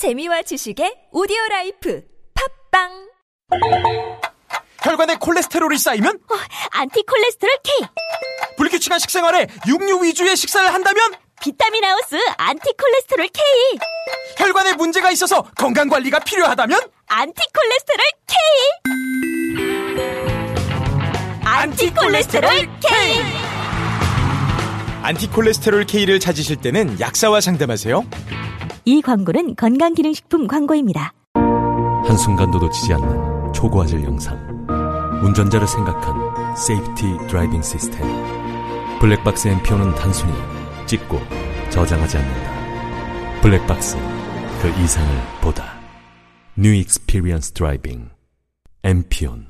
재미와 지식의 오디오 life 팟빵! 혈관에 콜레스테롤이 쌓이면? 안티 콜레스테롤 K! 불규칙한 식생활에 육류 위주의 식사를 한다면? 비타민 하우스 안티 콜레스테롤 K! 혈관에 문제가 있어서 건강 관리가 필요하다면? 안티 콜레스테롤 K! 안티 콜레스테롤 K 안티콜레스테롤 K를 찾으실 때는 약사와 상담하세요. 이 광고는 건강기능식품 광고입니다. 한순간도 놓치지 않는 초고화질 영상. 운전자를 생각한 safety driving 시스템. 블랙박스 MPON은 단순히 찍고 저장하지 않는다. 블랙박스, 그 이상을 보다. New Experience Driving. MPON.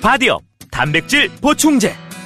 바디업 단백질 보충제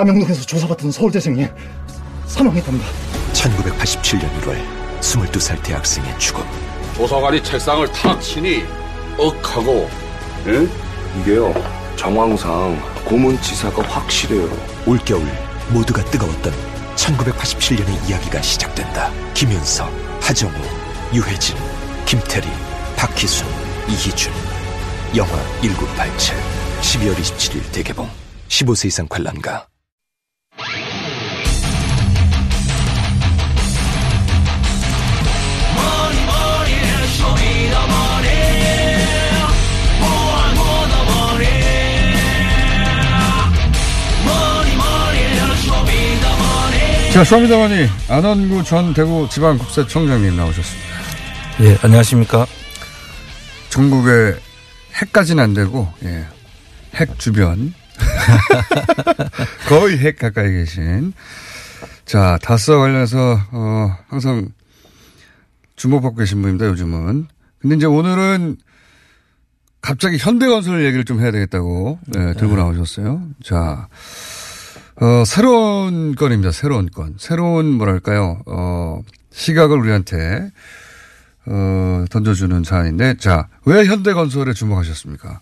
남영동에서 조사받던 서울대생이 사망했답니다. 1987년 1월 22살 대학생의 죽음. 조사관이 책상을 탁 치니 억하고 예? 이게요 정황상 고문치사가 확실해요. 올겨울 모두가 뜨거웠던 1987년의 이야기가 시작된다. 김윤석, 하정우, 유해진, 김태리, 박희순, 이희준. 영화 1987 12월 27일 대개봉. 15세 이상 관람가 자, 쇼미더머니 안원구 전 대구 지방국세청장님 나오셨습니다. 예, 안녕하십니까. 전국에 핵까지는 안 되고, 예, 핵 주변. 거의 핵 가까이 계신. 자, 다스 관련해서, 어, 항상 주목받고 계신 분입니다, 요즘은. 근데 이제 오늘은 갑자기 현대건설 얘기를 좀 해야 되겠다고, 예, 들고 나오셨어요. 자, 어, 새로운 건입니다. 새로운 건. 새로운 뭐랄까요. 어, 시각을 우리한테 어, 던져주는 사안인데 자, 왜 현대건설에 주목하셨습니까?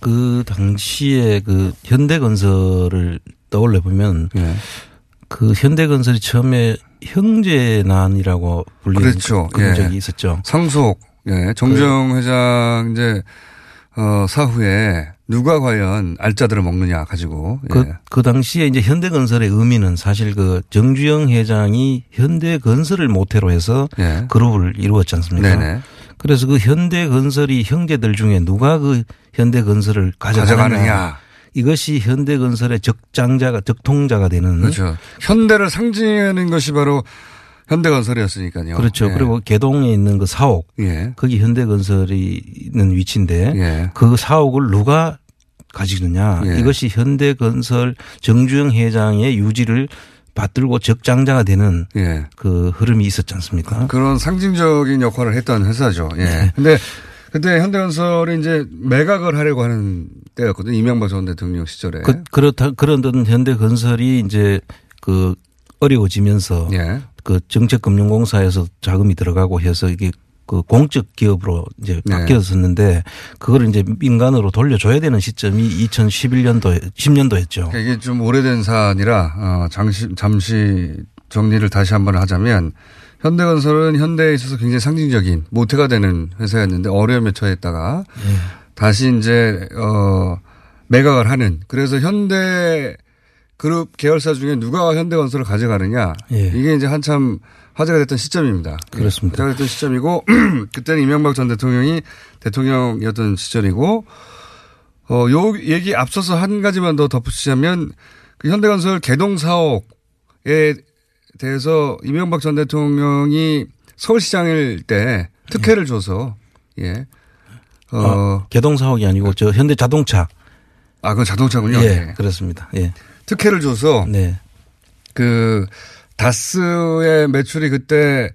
그 당시에 그 현대건설을 떠올려 보면 예. 그 현대건설이 처음에 형제난이라고 불리는 그렇죠. 그, 런 예. 적이 있었죠. 상속, 예. 정정 회장 이제 어, 사후에 누가 과연 알짜들을 먹느냐 가지고 예. 그, 그 당시에 이제 현대건설의 의미는 사실 그 정주영 회장이 현대건설을 모태로 해서 예. 그룹을 이루었지 않습니까? 네네. 그래서 그 현대건설이 형제들 중에 누가 그 현대건설을 가져가느냐. 가져가느냐. 이것이 현대건설의 적장자가 적통자가 되는 그렇죠. 현대를 상징하는 것이 바로 현대건설이었으니까요. 그렇죠. 예. 그리고 개동에 있는 그 사옥 예. 거기 현대건설이 있는 위치인데 예. 그 사옥을 누가 가지느냐 예. 이것이 현대건설 정주영 회장의 유지를 받들고 적장자가 되는 예. 그 흐름이 있었지 않습니까? 그런 상징적인 역할을 했던 회사죠. 예. 네. 근데 그때 현대건설이 이제 매각을 하려고 하는 때였거든요. 이명박 전 대통령 시절에. 그, 그렇다 그런 현대건설이 이제 그 어려워지면서 예. 그 정책금융공사에서 자금이 들어가고 해서 이게 그 공적 기업으로 이제 네. 바뀌었었는데 그거를 이제 민간으로 돌려줘야 되는 시점이 2011년도 10년도였죠. 그러니까 이게 좀 오래된 사안이라 어, 잠시 잠시 정리를 다시 한번 하자면 현대건설은 현대에 있어서 굉장히 상징적인 모태가 되는 회사였는데 어려움에 처했다가 예. 다시 이제 어 매각을 하는 그래서 현대 그룹 계열사 중에 누가 현대건설을 가져가느냐 예. 이게 이제 한참 화제가 됐던 시점입니다. 그렇습니다. 화제가 됐던 시점이고 그때는 이명박 전 대통령이 대통령이었던 시절이고 어, 요 얘기 앞서서 한 가지만 더 덧붙이자면 그 현대건설 개동 사옥에 대해서 이명박 전 대통령이 서울시장일 때 특혜를 줘서 예. 어, 아, 개동 사옥이 아니고 저 현대 자동차. 아, 그건 자동차군요. 예, 예. 그렇습니다. 예. 특혜를 줘서 네. 그 다스의 매출이 그때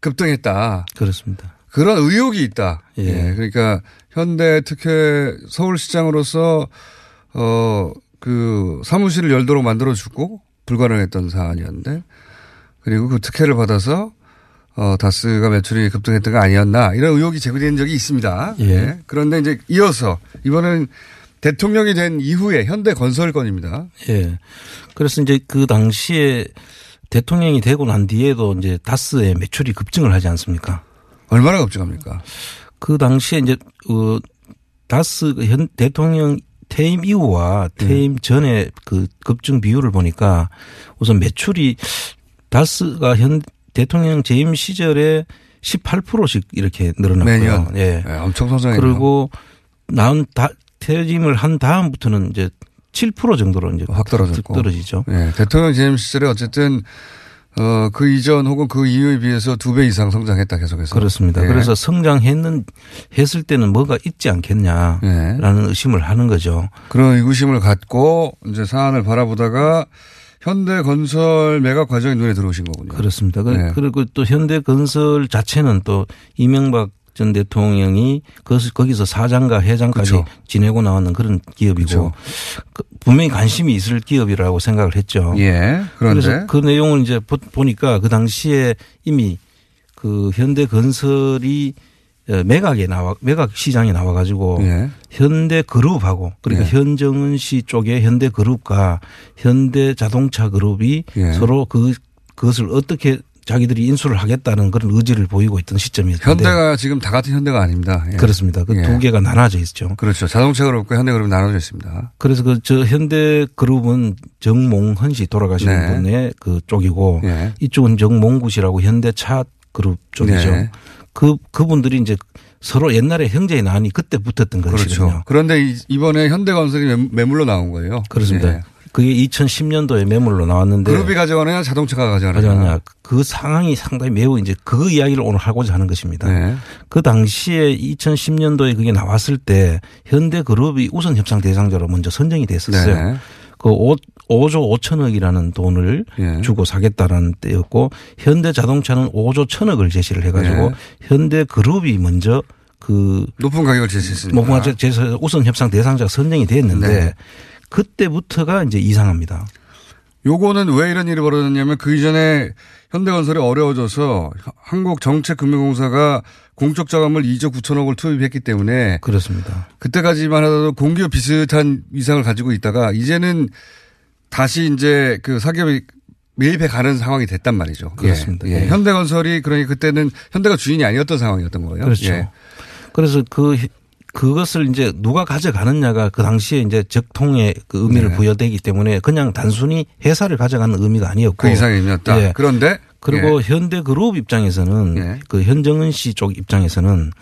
급등했다. 그렇습니다. 그런 의혹이 있다. 예. 그러니까 현대 특혜 서울시장으로서 어 그 사무실을 열도록 만들어 주고 불가능했던 사안이었는데 그리고 그 특혜를 받아서 어 다스가 매출이 급등했던 거 아니었나 이런 의혹이 제기된 적이 있습니다. 예. 그런데 이제 이어서 이번엔 대통령이 된 이후에 현대 건설 건입니다. 예. 그래서 이제 그 당시에 대통령이 되고 난 뒤에도 이제 다스의 매출이 급증을 하지 않습니까? 얼마나 급증합니까? 그 당시에 이제 어 다스 그현 대통령 퇴임 이후와 퇴임 전에 그 급증 비율을 보니까 우선 매출이 다스가 현 대통령 재임 시절에 18%씩 이렇게 늘어났고요. 매년. 예. 네, 엄청 성장했네요. 그리고 나온 다 퇴임을 한 다음부터는 이제 7% 정도로 이제 확 떨어졌고. 떨어지죠. 예, 대통령 재임 시절에 어쨌든 어, 그 이전 혹은 그 이후에 비해서 두 배 이상 성장했다 계속해서. 그렇습니다. 예. 그래서 성장했는 했을 때는 뭐가 있지 않겠냐라는 예. 의심을 하는 거죠. 그런 의구심을 갖고 이제 사안을 바라보다가 현대 건설 매각 과정이 눈에 들어오신 거군요. 그렇습니다. 그- 네. 그리고 또 현대 건설 자체는 또 이명박 전 대통령이 그것을 거기서 사장과 회장까지 그렇죠. 지내고 나왔는 그런 기업이고 그 분명히 관심이 있을 기업이라고 생각을 했죠. 예. 그런데 그래서 그 내용을 이제 보- 보니까 그 당시에 이미 그 현대 건설이 어, 매각에 나와 매각 시장에 나와 가지고 예. 현대그룹하고 그러니까 예. 현정은 씨 쪽의 현대그룹과 현대자동차 그룹이 예. 서로 그 그것을 어떻게 자기들이 인수를 하겠다는 그런 의지를 보이고 있던 시점이었는데 현대가 지금 다 같은 현대가 아닙니다. 예. 그렇습니다. 그두 예. 개가 나눠져 있죠. 그렇죠. 자동차 그룹과 현대 그룹이 나눠져 있습니다. 그래서 그 저 현대 그룹은 정몽헌 씨 돌아가신 네. 분의 그 쪽이고 예. 이쪽은 정몽구 씨라고 현대차 그룹 쪽이죠. 네. 그 그분들이 이제 서로 옛날에 형제의 난이 그때 붙었던 것이거든요. 그렇죠. 그런데 이- 이번에 현대건설이 매- 매물로 나온 거예요. 그렇습니다. 예. 그게 2010년도에 매물로 나왔는데 그룹이 가져가느냐 자동차가 가져가느냐. 가져가냐 그 상황이 상당히 매우 이제 그 이야기를 오늘 하고자 하는 것입니다. 네. 그 당시에 2010년도에 그게 나왔을 때 현대그룹이 우선 협상 대상자로 먼저 선정이 됐었어요. 네. 그 5, 5조 5천억이라는 돈을 예. 주고 사겠다라는 때였고 현대자동차는 5조 천억을 제시를 해가지고 네. 현대그룹이 먼저 그 높은 가격을 제시했으니까. 목마 제서 우선 협상 대상자가 선정이 됐는데 네. 그때부터가 이제 이상합니다. 요거는 왜 이런 일이 벌어졌냐면 그 이전에 현대건설이 어려워져서 한국정책금융공사가 공적 자금을 2조 9천억을 투입했기 때문에 그렇습니다. 그때까지만 하더라도 공기업 비슷한 위상을 가지고 있다가 이제는 다시 이제 그 사기업이 매입해 가는 상황이 됐단 말이죠. 그렇습니다. 예. 예. 예. 현대건설이 그러니 그때는 현대가 주인이 아니었던 상황이었던 거예요. 그렇죠. 예. 그래서 그 그것을 이제 누가 가져가느냐가 그 당시에 이제 적통의 그 의미를 네. 부여되기 때문에 그냥 단순히 회사를 가져가는 의미가 아니었고 그 이상의 의미였다. 예. 그런데 그리고 예. 현대그룹 입장에서는 예. 그 현정은 씨 쪽 입장에서는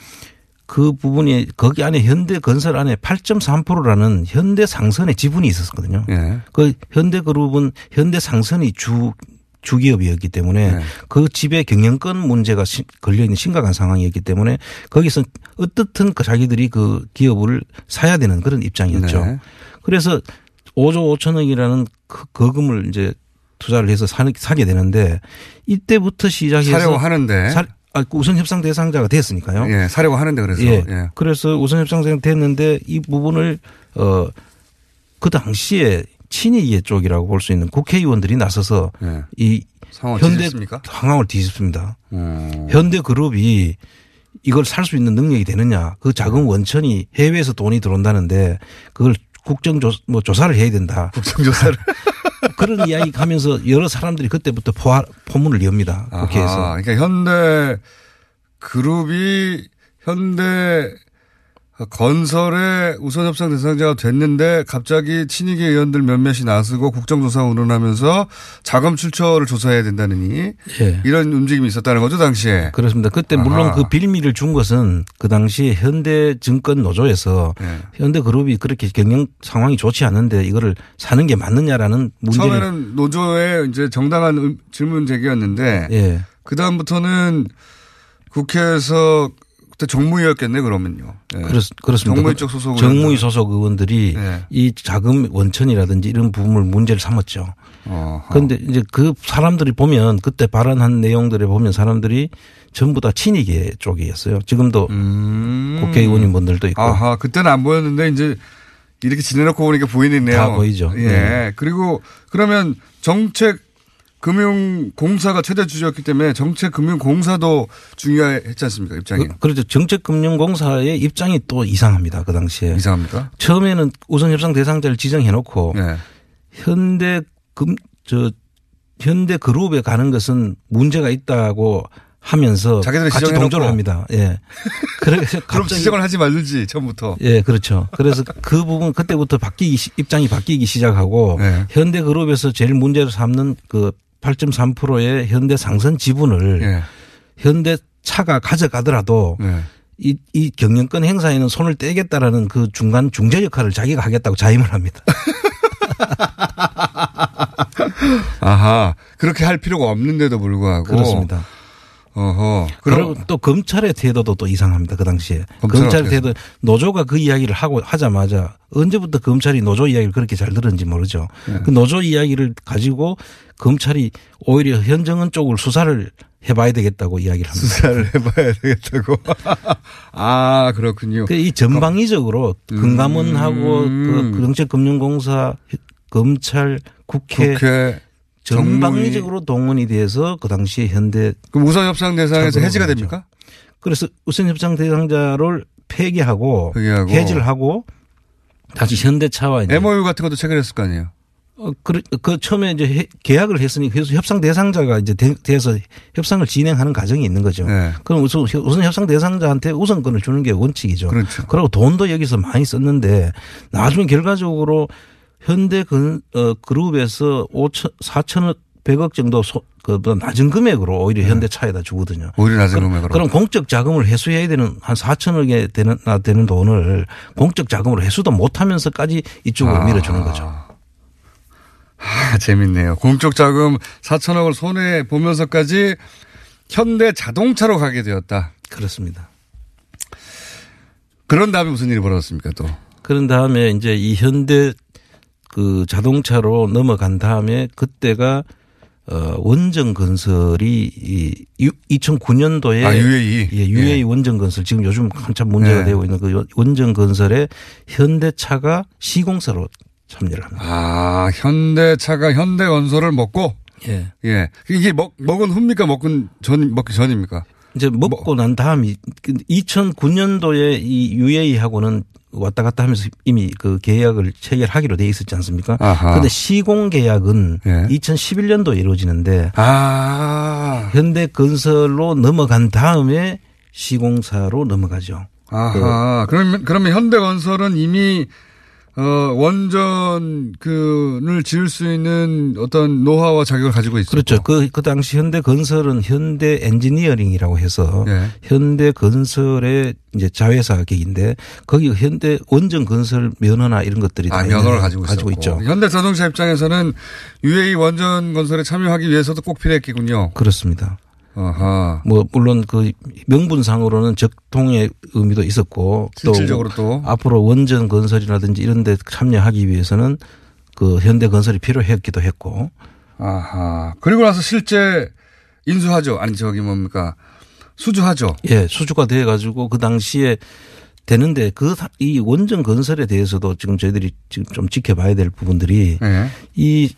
그 부분이 거기 안에 현대건설 안에 8.3%라는 현대상선의 지분이 있었거든요. 예. 그 현대그룹은 현대상선이 주 주기업이었기 때문에 네. 그 집의 경영권 문제가 시- 걸려 있는 심각한 상황이었기 때문에 거기서 어떻든 그 자기들이 그 기업을 사야 되는 그런 입장이었죠. 네. 그래서 5조 5천억이라는 그 거금을 이제 투자를 해서 사, 사게 되는데 이때부터 시작해서 사려고 하는데. 사- 아, 우선 협상 대상자가 됐으니까요. 예. 사려고 하는데 그래서. 예. 예. 그래서 우선 협상 대상 됐는데 이 부분을 어 그 당시에 친이계 쪽이라고 볼 수 있는 국회의원들이 나서서 예. 이 상황을 현대 뒤집습니까? 상황을 뒤집습니다. 음. 현대그룹이 이걸 살 수 있는 능력이 되느냐. 그 자금 원천이 해외에서 돈이 들어온다는데 그걸 국정조 뭐 조사를 해야 된다. 국정조사를 그런 이야기 하면서 여러 사람들이 그때부터 포, 포문을 엽니다. 국회에서. 아하, 그러니까 현대 그룹이 현대 건설의 우선 협상 대상자가 됐는데 갑자기 친이계 의원들 몇몇이 나서고 국정조사 운운하면서 자금 출처를 조사해야 된다느니 예. 이런 움직임이 있었다는 거죠 당시에. 그렇습니다. 그때 물론 아하. 그 빌미를 준 것은 그 당시에 현대증권 노조에서 네. 현대그룹이 그렇게 경영 상황이 좋지 않은데 이거를 사는 게 맞느냐라는 문제를 처음에는 노조의 이제 정당한 음- 질문 제기였는데 예. 그 다음부터는 국회에서 그때 정무위였겠네 그러면요. 예. 그렇, 그렇습니다. 정무위 그쪽 소속 정무위 소속 의원들이 네. 이 자금 원천이라든지 이런 부분을 문제를 삼았죠. 그런데 이제 그 사람들이 보면 그때 발언한 내용들을 보면 사람들이 전부 다 친이계 쪽이었어요. 지금도 국회의원님 분들도 있고. 음. 아하, 그때는 안 보였는데 이제 이렇게 지내놓고 보니까 보이네요. 다 보이죠. 예. 네. 그리고 그러면 정책 금융공사가 최대 주주였기 때문에 정책금융공사도 중요했지 않습니까? 입장이. 그, 렇죠 정책금융공사의 입장이 또 이상합니다. 그 당시에. 이상합니까? 처음에는 우선 협상 대상자를 지정해 놓고 네. 현대 금, 저, 현대 그룹에 가는 것은 문제가 있다고 하면서 자기들이 같이 지정해놓고. 동조를 합니다. 예. 그래서 그럼 지정을 하지 말든지 처음부터. 예, 그렇죠. 그래서 그 부분 그때부터 바뀌기 시- 입장이 바뀌기 시작하고 네. 현대그룹에서 제일 문제를 삼는 그 8.3%의 현대 상선 지분을 예. 현대 차가 가져가더라도 네. 이, 이 경영권 행사에는 손을 떼겠다라는 그 중간 중재 역할을 자기가 하겠다고 자임을 합니다. 아하. 그렇게 할 필요가 없는데도 불구하고. 그렇습니다. 어허. 그리고 또 검찰의 태도도 또 이상합니다. 그 당시에. 검찰 태도 노조가 그 이야기를 하고 하자마자 언제부터 검찰이 노조 이야기를 그렇게 잘 들었는지 모르죠. 네. 그 노조 이야기를 가지고 검찰이 오히려 현정은 쪽을 수사를 해봐야 되겠다고 이야기를 합니다. 수사를 해봐야 되겠다고. 아, 그렇군요. 그이 전방위적으로 음. 금감원하고 그 정책금융공사, 검찰, 국회, 국회 전방위적으로 동원이 돼서 그 당시에 현대 그럼 우선 협상 대상에서 해지가. 됩니까? 그래서 우선 협상 대상자를 폐기하고, 폐기하고. 해지를 하고 다시 현대차와 이제 MOU 같은 것도 체결했을 거 아니에요. 어, 그, 그 처음에 이제 해- 계약을 했으니 그래서 협상 대상자가 이제 돼- 돼서 협상을 진행하는 과정이 있는 거죠. 네. 그럼 우선, 우선 협상 대상자한테 우선권을 주는 게 원칙이죠. 그렇죠. 그리고 돈도 여기서 많이 썼는데 나중에 결과적으로 현대 근, 어, 그룹에서 5천, 4천억 100억 정도 소, 그, 뭐 낮은 금액으로 오히려 현대차에다 주거든요. 네. 오히려 낮은 그럼- 금액으로. 그럼 공적 자금을 회수해야 되는 한 4천억에 되는, 나 되는 돈을 공적 자금으로 회수도 못 하면서까지 이쪽으로 아. 밀어주는 거죠. 아, 재밌네요. 공적 자금 4천억을 손에 보면서까지 현대 자동차로 가게 되었다. 그렇습니다. 그런 다음에 무슨 일이 벌어졌습니까 또? 그런 다음에 이제 이 현대 그 자동차로 넘어간 다음에 그때가 어 원정 건설이 이 2009년도에 아, UAE. 예, UAE 원정 건설 지금 요즘 한참 문제가 네. 되고 있는 그 원정 건설에 현대차가 시공사로 참여를 합니다. 아, 현대차가 현대 건설을 먹고 예. 예. 이게 먹, 먹은 후입니까? 먹은 전, 먹기 전입니까? 이제 먹고 난 다음이 2009년도에 이 UAE하고는 왔다 갔다 하면서 이미 그 계약을 체결하기로 돼 있었지 않습니까? 그런데 시공 계약은 예. 2011년도에 이루어지는데 아. 현대건설로 넘어간 다음에 시공사로 넘어가죠. 아하. 그러면, 그러면 현대건설은 이미 어, 원전 그를 지을 수 있는 어떤 노하우와 자격을 가지고 있었고. 그렇죠. 그, 그 당시 현대 건설은 현대 엔지니어링이라고 해서 예. 현대 건설의 이제 자회사 격인데 거기 현대 원전 건설 면허나 이런 것들이 다 아, 면허를 가지고, 가지고. 있죠. 현대 자동차 입장에서는 UAE 원전 건설에 참여하기 위해서도 꼭 필요했겠군요. 그렇습니다. 아하. 뭐 물론 그 명분상으로는 적통의 의미도 있었고 또 실질적으로 또. 앞으로 원전 건설이라든지 이런 데 참여하기 위해서는 그 현대 건설이 필요했기도 했고 아하. 그리고 나서 실제 인수하죠. 아니, 저기 뭡니까. 수주하죠. 예, 수주가 돼 가지고 그 당시에 되는데 그 이 원전 건설에 대해서도 지금 저희들이 지금 좀 지켜봐야 될 부분들이 네. 이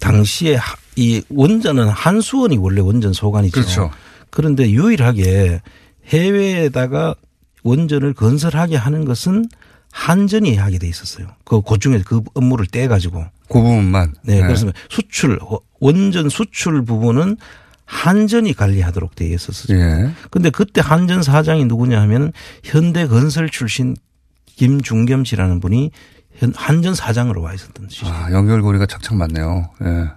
당시에 하- 이 원전은 한수원이 원래 원전 소관이죠. 그렇죠. 그런데 유일하게 해외에다가 원전을 건설하게 하는 것은 한전이 하게 돼 있었어요. 그, 그 중에 그 업무를 떼가지고. 그 부분만. 네. 그래서 수출, 원전 수출 부분은 한전이 관리하도록 돼 있었어요. 예. 근데 그때 한전 사장이 누구냐 하면 현대건설 출신 김중겸 씨라는 분이 현- 한전 사장으로 와 있었던 시죠. 아, 연결고리가 착착 맞네요. 예.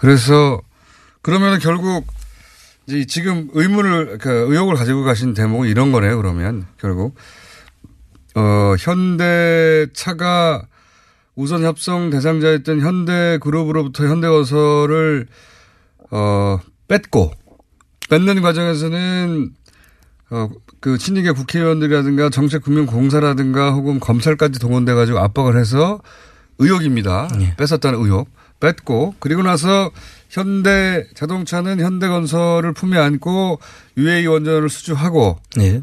그래서 그러면 결국 이제 지금 의문을 그 의혹을 가지고 가신 대목은 이런 거네요. 그러면 결국 어 현대차가 우선 협상 대상자였던 현대그룹으로부터 현대건설을 어 뺐고 뺏는 과정에서는 어그 친이계 국회의원들이라든가 정책금융공사라든가 혹은 검찰까지 동원돼 가지고 압박을 해서 의혹입니다. 뺏었다는 의혹. 뺐고 그리고 나서 현대 자동차는 현대건설을 품에 안고 UAE 원전을 수주하고 네.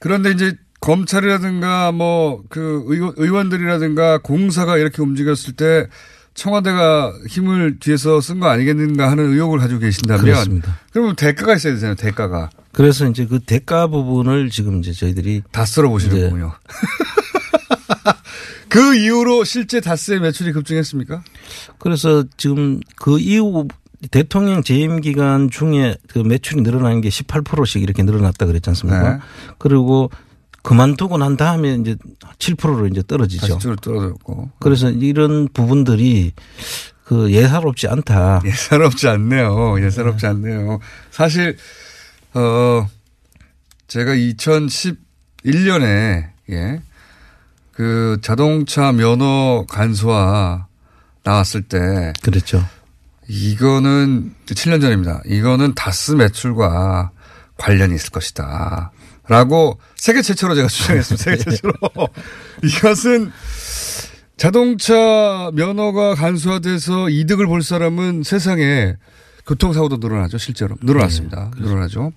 그런데 이제 검찰이라든가 뭐 그 의원들이라든가 공사가 이렇게 움직였을 때 청와대가 힘을 뒤에서 쓴 거 아니겠는가 하는 의혹을 가지고 계신다면 그렇습니다. 그러면 대가가 있어야 되잖아요. 대가가. 그래서 이제 그 대가 부분을 지금 이제 저희들이 다 쓸어보시는 거군요. 그 이후로 실제 다스의 매출이 급증했습니까? 그래서 지금 그 이후 대통령 재임 기간 중에 그 매출이 늘어나는 게 18%씩 이렇게 늘어났다 그랬지 않습니까? 네. 그리고 그만두고 난 다음에 이제 7%로 이제 떨어지죠. 다시 쭉 떨어졌고. 그래서 이런 부분들이 그 예사롭지 않다. 예사롭지 않네요. 예사롭지 않네요. 사실 어 제가 2011년에 예. 그 자동차 면허 간소화 나왔을 때 그렇죠. 이거는 7년 전입니다. 이거는 다스 매출과 관련이 있을 것이다. 라고 세계 최초로 제가 주장했습니다. 세계 최초로. 이것은 자동차 면허가 간소화돼서 이득을 볼 사람은 세상에 교통사고도 늘어나죠. 실제로. 늘어났습니다. 네, 늘어나죠.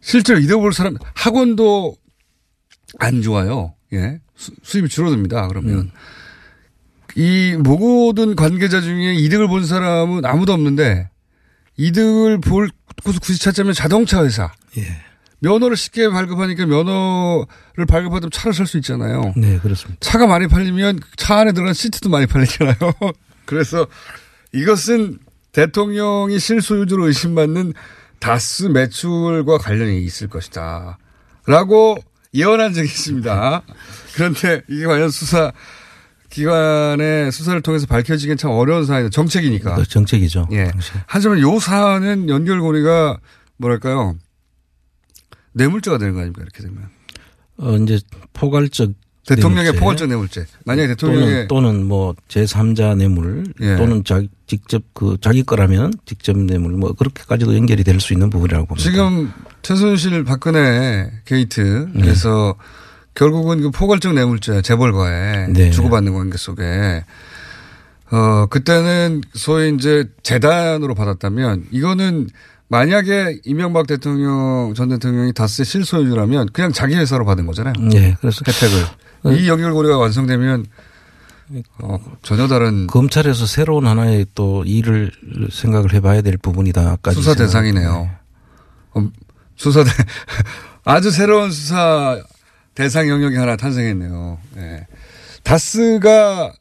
실제로 이득을 볼 사람, 학원도 안 좋아요. 예. 수, 수입이 줄어듭니다. 그러면. 음. 이 모든 관계자 중에 이득을 본 사람은 아무도 없는데 이득을 볼 곳을 굳이 찾자면 자동차 회사. 예. 면허를 쉽게 발급하니까 면허를 발급하면 차를 살 수 있잖아요. 네, 그렇습니다. 차가 많이 팔리면 차 안에 들어간 시트도 많이 팔리잖아요. 그래서 이것은 대통령이 실소유주로 의심받는 다스 매출과 관련이 있을 것이다. 라고 예언한 적이 있습니다. 그런데 이게 과연 수사 기관의 수사를 통해서 밝혀지긴 참 어려운 사안이다. 정책이니까. 정책이죠. 예. 하지만 요 사안은 연결고리가 뭐랄까요. 뇌물죄가 되는 거 아닙니까? 이렇게 되면. 어, 이제 포괄적 대통령의 뇌물죄. 포괄적 뇌물죄. 만약에 대통령의 또는, 또는 뭐 제3자 뇌물 예. 또는 자기 직접 그 자기 거라면 직접 뇌물 뭐 그렇게까지도 연결이 될 수 있는 부분이라고 봅니다. 지금 최순실 박근혜 게이트에서 네. 결국은 그 포괄적 뇌물죄 재벌과의 네. 주고받는 관계 속에 어 그때는 소위 이제 재단으로 받았다면 이거는 만약에 이명박 대통령 전 대통령이 다스의 실소유주라면 그냥 자기 회사로 받은 거잖아요. 네, 그래서 혜택을 이 연결고리가 완성되면 어, 전혀 다른 검찰에서 새로운 하나의 또 일을 생각을 해봐야 될 부분이다까지 수사 대상이네요. 어, 수사 대 아주 새로운 수사 대상 영역이 하나 탄생했네요. 네. 다스가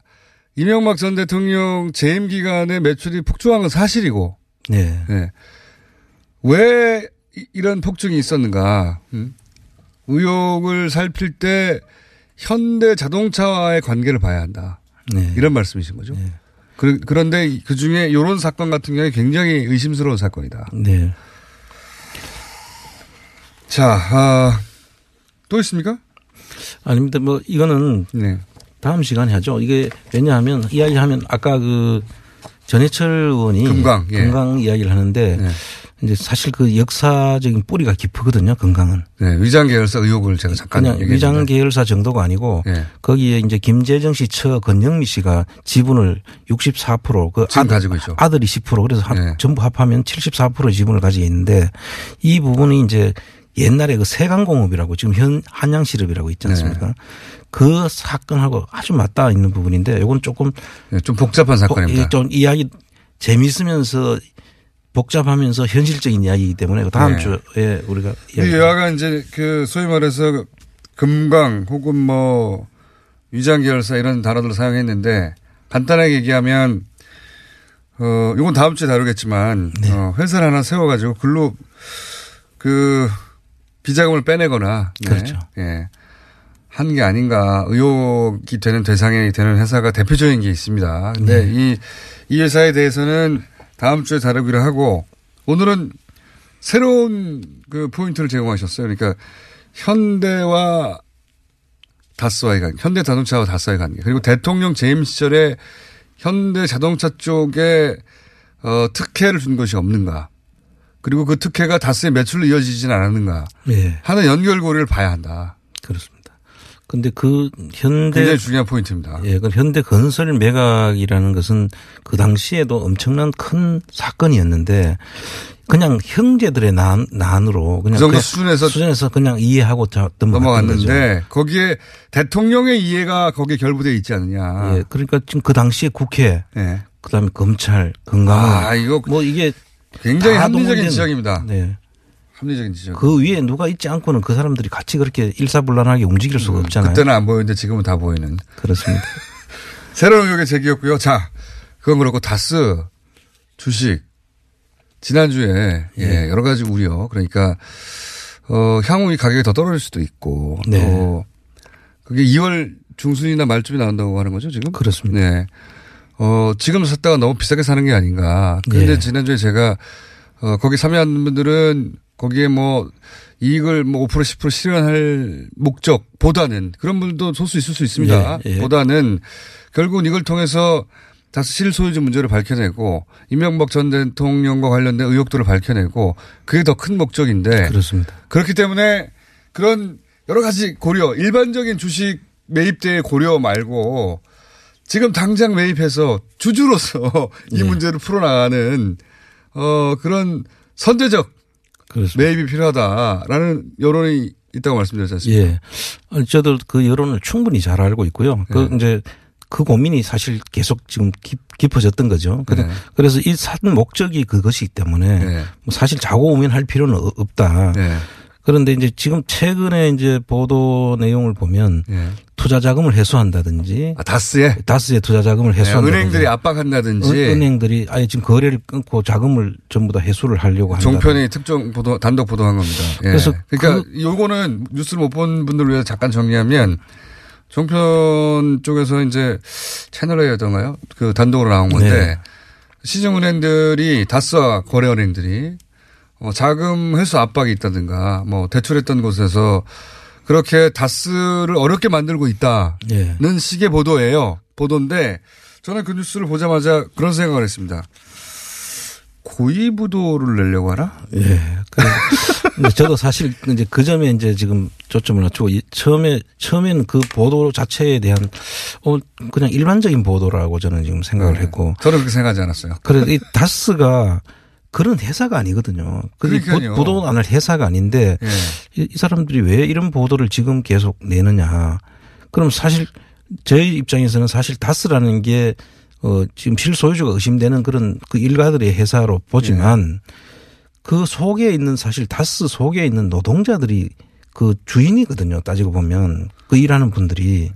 이명박 전 대통령 재임 기간에 매출이 폭증한 건 사실이고, 네. 네. 왜 이런 폭증이 있었는가? 음? 의혹을 살필 때 현대 자동차와의 관계를 봐야 한다. 네. 이런 말씀이신 거죠. 네. 그, 그런데 그 중에 이런 사건 같은 경우에 굉장히 의심스러운 사건이다. 네. 자, 아, 또 있습니까? 아닙니다. 뭐 이거는 네. 다음 시간에 하죠. 이게 왜냐하면 이야기하면 아까 그 전해철 의원이 금강, 예. 건강 이야기를 하는데 네. 이제 사실 그 역사적인 뿌리가 깊거든요. 건강은. 네, 위장 계열사 의혹을 제가 잠깐 그냥. 위장 계열사 정도가 아니고 네. 거기에 이제 김재정 씨 처 건영미 씨가 지분을 64%그 지금 가지고 있죠. 아들이 10% 그래서 합- 네. 전부 합하면 74% 지분을 가지고 있는데 이 부분이 이제 옛날에 그 세강공업이라고 지금 현 한양시럽이라고 있지 않습니까? 네. 그 사건하고 아주 맞닿아 있는 부분인데 이건 조금 네, 좀 복잡한 사건입니다. 어, 좀 이야기 재미있으면서 복잡하면서 현실적인 이야기이기 때문에 다음 네. 주에 우리가 이 여하간 이제 그 소위 말해서 금강 혹은 뭐 위장 계열사 이런 단어들을 사용했는데 간단하게 얘기하면 어 이건 다음 주에 다루겠지만 네. 어, 회사를 하나 세워 가지고 글로 그 비자금을 빼내거나 네. 그렇죠. 예. 한 게 아닌가 의혹이 되는 대상이 되는 회사가 대표적인 게 있습니다. 근데 네. 이, 이 회사에 대해서는 다음 주에 다루기로 하고 오늘은 새로운 그 포인트를 제공하셨어요. 그러니까 현대와 다스와의 관계, 현대 자동차와 다스와의 관계, 그리고 대통령 재임 시절에 현대 자동차 쪽에 어, 특혜를 준 것이 없는가. 그리고 그 특혜가 다스의 매출로 이어지진 않았는가 예. 하는 연결고리를 봐야 한다. 그렇습니다. 근데 그 현대 굉장히 중요한 포인트입니다. 예, 그 현대 건설 매각이라는 것은 그 당시에도 엄청난 큰 사건이었는데 그냥 형제들의 난, 난으로 그냥 그 정도 수준에서 수준에서 그냥 이해하고 자, 넘어갔는데 거기에 대통령의 이해가 거기에 결부되어 있지 않느냐. 예, 그러니까 지금 그 당시에 국회, 예. 그다음에 검찰, 건강원, 아, 이거 뭐 이게 굉장히 다 합리적인 지적입니다. 네. 합리적인 지적. 그 위에 누가 있지 않고는 그 사람들이 같이 그렇게 일사불란하게 움직일 수가 없잖아요. 음, 그때는 안 보이는데 지금은 다 보이는. 그렇습니다. 새로운 의혹의 제기였고요. 자, 그건 그렇고 다스 주식 지난주에 예, 여러 가지 우려 그러니까 어, 향후 이 가격이 더 떨어질 수도 있고 네. 또 그게 2월 중순이나 말쯤에 나온다고 하는 거죠 지금? 그렇습니다. 네. 어, 지금 샀다가 너무 비싸게 사는 게 아닌가. 그런데 예. 지난주에 제가 어, 거기 참여한 분들은 거기에 뭐 이익을 뭐 5% 10% 실현할 목적보다는 그런 분들도 소수 있을 수 있습니다. 예, 예. 보다는 결국은 이걸 통해서 다시 실소유주 문제를 밝혀내고 이명박 전 대통령과 관련된 의혹들을 밝혀내고 그게 더 큰 목적인데 그렇습니다. 그렇기 때문에 그런 여러 가지 고려 일반적인 주식 매입대의 고려 말고 지금 당장 매입해서 주주로서 이 네. 문제를 풀어나가는 어 그런 선제적 매입이 필요하다라는 여론이 있다고 말씀드렸지 않습니까? 예. 저도 그 여론을 충분히 잘 알고 있고요. 그 네. 이제 그 고민이 사실 계속 지금 깊, 깊어졌던 거죠. 그래- 네. 그래서 이 산 목적이 그것이기 때문에 뭐 사실 자고 우면할 필요는 어- 없다. 네. 그런데 이제 지금 최근에 이제 보도 내용을 보면 투자 자금을 해소한다든지 네. 아, 다스에 다스의 투자 자금을 네, 해소한다든지 은행들이 압박한다든지 은- 은행들이 아예 지금 거래를 끊고 자금을 전부 다 해소를 하려고 한다. 종편이 특정 보도 단독 보도한 겁니다. 예. 그래서 그러니까 요거는 뉴스를 못 본 분들을 위해서 잠깐 정리하면 종편 쪽에서 이제 채널A였던가요? 그 단독으로 나온 건데 네. 시중은행들이 다스와 거래은행들이 어, 자금 회수 압박이 있다든가 뭐 대출했던 곳에서 그렇게 다스를 어렵게 만들고 있다는 예. 식의 보도예요. 보도인데 저는 그 뉴스를 보자마자 그런 생각을 했습니다. 고위부도를 내려고 하나? 예. 그, 저도 사실 이제 그 점에 이제 지금 초점을 맞추고 이 처음에 처음에는 그 보도 자체에 대한 어 그냥 일반적인 보도라고 저는 지금 생각을 했고 저는 그렇게 생각하지 않았어요. 그래서 이 다스가 그런 회사가 아니거든요. 그게. 보- 보도 안할 회사가 아닌데 예. 이, 이 사람들이 왜 이런 보도를 지금 계속 내느냐. 그럼 사실 저희 입장에서는 사실 다스라는 게 어, 지금 실소유주가 의심되는 그런 그 일가들의 회사로 보지만 예. 그 속에 있는 사실 다스 속에 있는 노동자들이 그 주인이거든요. 따지고 보면 그 일하는 분들이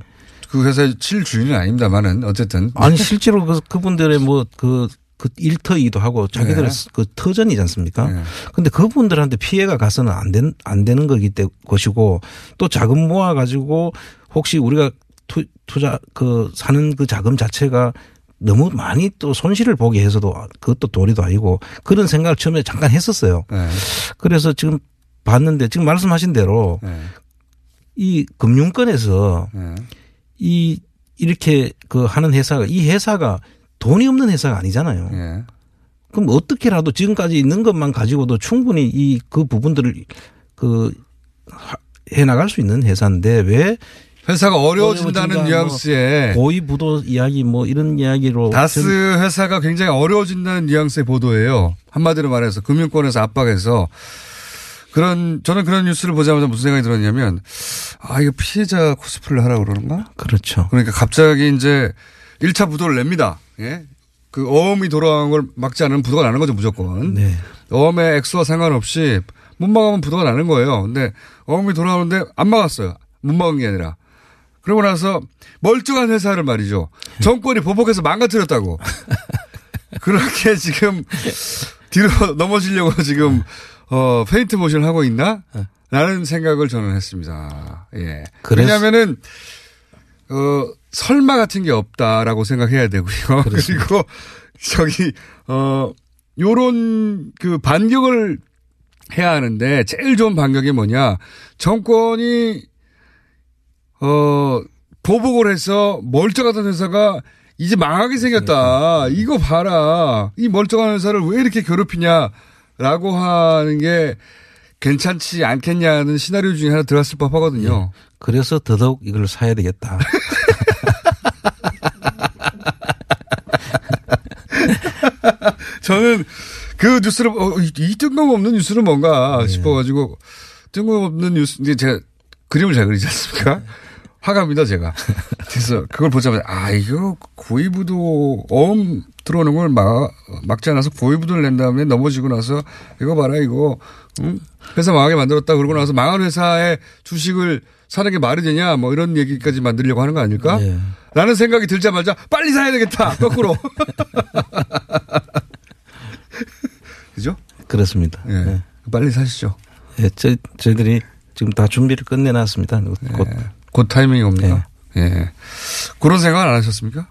그 회사의 실주인은 아닙니다만은 어쨌든 아니 실제로 그 그분들의 뭐 그 그 일터이기도 하고 자기들의 네. 그 터전이지 않습니까? 네. 근데 그분들한테 피해가 가서는 안 된, 안 되는 거기 때 것이고 또 자금 모아 가지고 혹시 우리가 투, 투자 그 사는 그 자금 자체가 너무 많이 또 손실을 보게 해서도 그것도 도리도 아니고 그런 생각을 처음에 잠깐 했었어요. 네. 그래서 지금 봤는데 지금 말씀하신 대로 네. 이 금융권에서 네. 이 이렇게 그 하는 회사가 이 회사가 돈이 없는 회사가 아니잖아요. 예. 그럼 어떻게라도 지금까지 있는 것만 가지고도 충분히 이 그 부분들을 그 해 나갈 수 있는 회사인데 왜 회사가 어려워진다는 어려워진다, 뉘앙스에 뭐 고위 부도 이야기 뭐 이런 이야기로 다스 전- 회사가 굉장히 어려워진다는 뉘앙스의 보도예요. 한마디로 말해서 금융권에서 압박해서 그런 저는 그런 뉴스를 보자마자 무슨 생각이 들었냐면 아 이거 피해자 코스프레를 하라고 그러는가? 그렇죠. 그러니까 갑자기 이제 1차 부도를 냅니다. 예? 그 어음이 돌아간 걸 막지 않으면 부도가 나는 거죠 무조건. 네. 어음의 액수와 상관없이 못 막으면 부도가 나는 거예요. 근데 어음이 돌아오는데 안 막았어요. 못 막은 게 아니라. 그러고 나서 멀쩡한 회사를 말이죠. 정권이 보복해서 망가뜨렸다고. 그렇게 지금 뒤로 넘어지려고 지금 어 페인트 모션을 하고 있나? 라는 생각을 저는 했습니다. 예. 그래서- 왜냐면은 어 설마 같은 게 없다라고 생각해야 되고요. 그리고 저기 어 요런 그 반격을 해야 하는데 제일 좋은 반격이 뭐냐? 정권이 어 보복을 해서 멀쩡하던 회사가 이제 망하게 생겼다. 이거 봐라. 이 멀쩡한 회사를 왜 이렇게 괴롭히냐라고 하는 게 괜찮지 않겠냐는 시나리오 중에 하나 들어갔을 법 하거든요. 예. 그래서 더더욱 이걸 사야 되겠다. 저는 그 뉴스를, 어, 이, 이 뜬금없는 뉴스는 뭔가 네. 싶어가지고 뜬금없는 뉴스, 이제 제가 그림을 잘 그리지 않습니까? 화가입니다, 제가. 그래서 그걸 보자마자, 아, 이거 고위부도 어음 들어오는 걸 막, 막지 않아서 고위부도를 낸 다음에 넘어지고 나서 이거 봐라, 이거, 응? 회사 망하게 만들었다. 그러고 나서 망한 회사의 주식을 사는 게 말이 되냐, 뭐 이런 얘기까지 만들려고 하는 거 아닐까? 네. 라는 생각이 들자마자 빨리 사야 되겠다. 거꾸로. 그죠? 그렇습니다. 예. 예. 빨리 사시죠. 예, 저, 저희들이 지금 다 준비를 끝내놨습니다. 곧. 곧 타이밍이 옵니다. 예. 그런 생각 안 하셨습니까?